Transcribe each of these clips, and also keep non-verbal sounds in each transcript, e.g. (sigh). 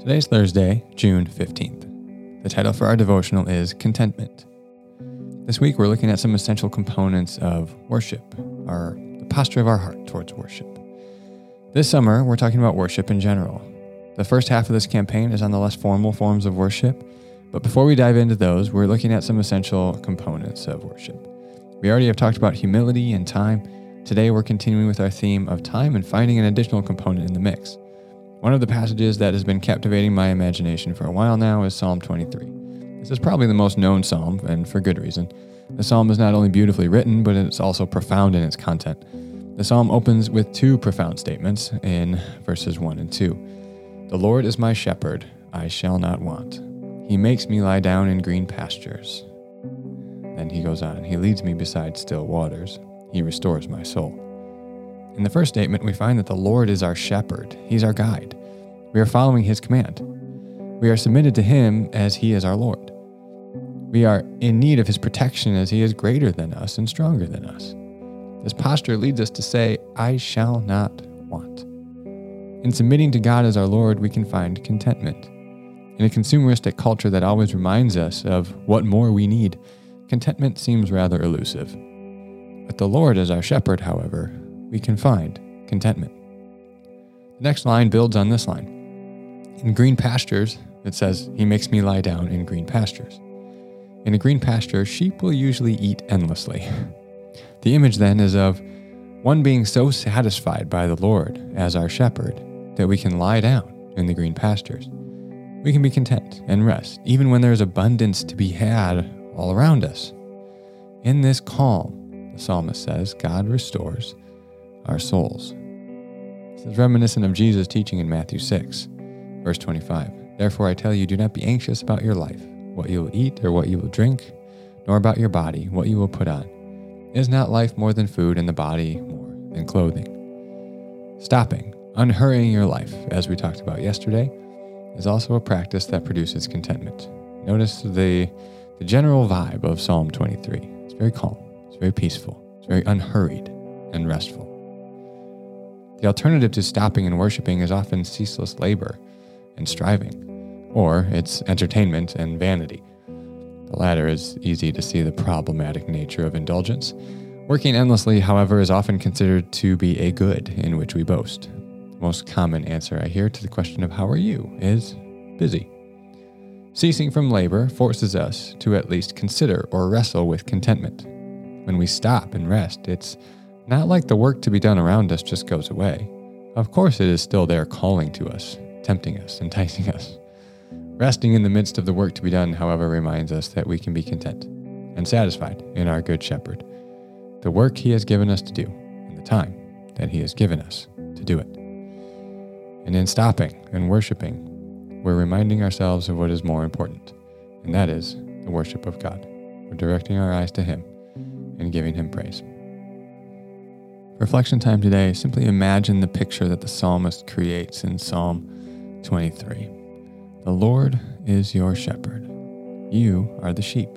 Today's Thursday, June 15th. The title for our devotional is Contentment. This week we're looking at some essential components of worship, our the posture of our heart towards worship. This summer we're talking about worship in general. The first half of this campaign is on the less formal forms of worship, but before we dive into those, we're looking at some essential components of worship. We already have talked about humility and time. Today we're continuing with our theme of time and finding an additional component in the mix. One of the passages that has been captivating my imagination for a while now is Psalm 23. This is probably the most known psalm, and for good reason. The psalm is not only beautifully written, but it's also profound in its content. The psalm opens with two profound statements in verses 1 and 2. The Lord is my shepherd, I shall not want. He makes me lie down in green pastures. Then he goes on, He leads me beside still waters. He restores my soul. In the first statement, we find that the Lord is our shepherd, He's our guide. We are following His command. We are submitted to Him as He is our Lord. We are in need of His protection as He is greater than us and stronger than us. This posture leads us to say, I shall not want. In submitting to God as our Lord, we can find contentment. In a consumeristic culture that always reminds us of what more we need, contentment seems rather elusive. With the Lord as our shepherd, however, we can find contentment. The next line builds on this line. In green pastures, it says, He makes me lie down in green pastures. In a green pasture, sheep will usually eat endlessly. (laughs) The image then is of one being so satisfied by the Lord as our shepherd that we can lie down in the green pastures. We can be content and rest, even when there is abundance to be had all around us. In this calm, psalmist says, God restores our souls. This is reminiscent of Jesus' teaching in Matthew 6, verse 25. Therefore, I tell you, do not be anxious about your life, what you will eat or what you will drink, nor about your body, what you will put on. Is not life more than food, and the body more than clothing? Stopping, unhurrying your life, as we talked about yesterday, is also a practice that produces contentment. Notice the, the general vibe of Psalm 23. It's very calm, very peaceful, it's very unhurried and restful. The alternative to stopping and worshiping is often ceaseless labor and striving, or it's entertainment and vanity. The latter is easy to see the problematic nature of indulgence. Working endlessly, however, is often considered to be a good in which we boast. The most common answer I hear to the question of how are you is busy. Ceasing from labor forces us to at least consider or wrestle with contentment. When we stop and rest, it's not like the work to be done around us just goes away. Of course, it is still there calling to us, tempting us, (laughs) enticing us. Resting in the midst of the work to be done, however, reminds us that we can be content and satisfied in our Good Shepherd, the work He has given us to do, and the time that He has given us to do it. And in stopping and worshiping, we're reminding ourselves of what is more important, and that is the worship of God. We're directing our eyes to Him and giving Him praise. Reflection time today simply imagine the picture that the psalmist creates in Psalm 23. The Lord is your shepherd. You are the sheep.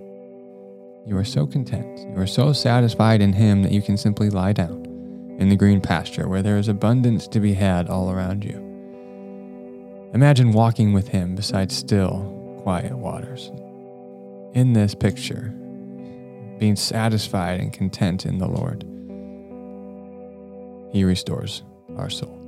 You are so content, you are so satisfied in Him that you can simply lie down in the green pasture where there is abundance to be had all around you. Imagine walking with Him beside still, quiet waters. In this picture, being satisfied and content in the Lord. He restores our soul.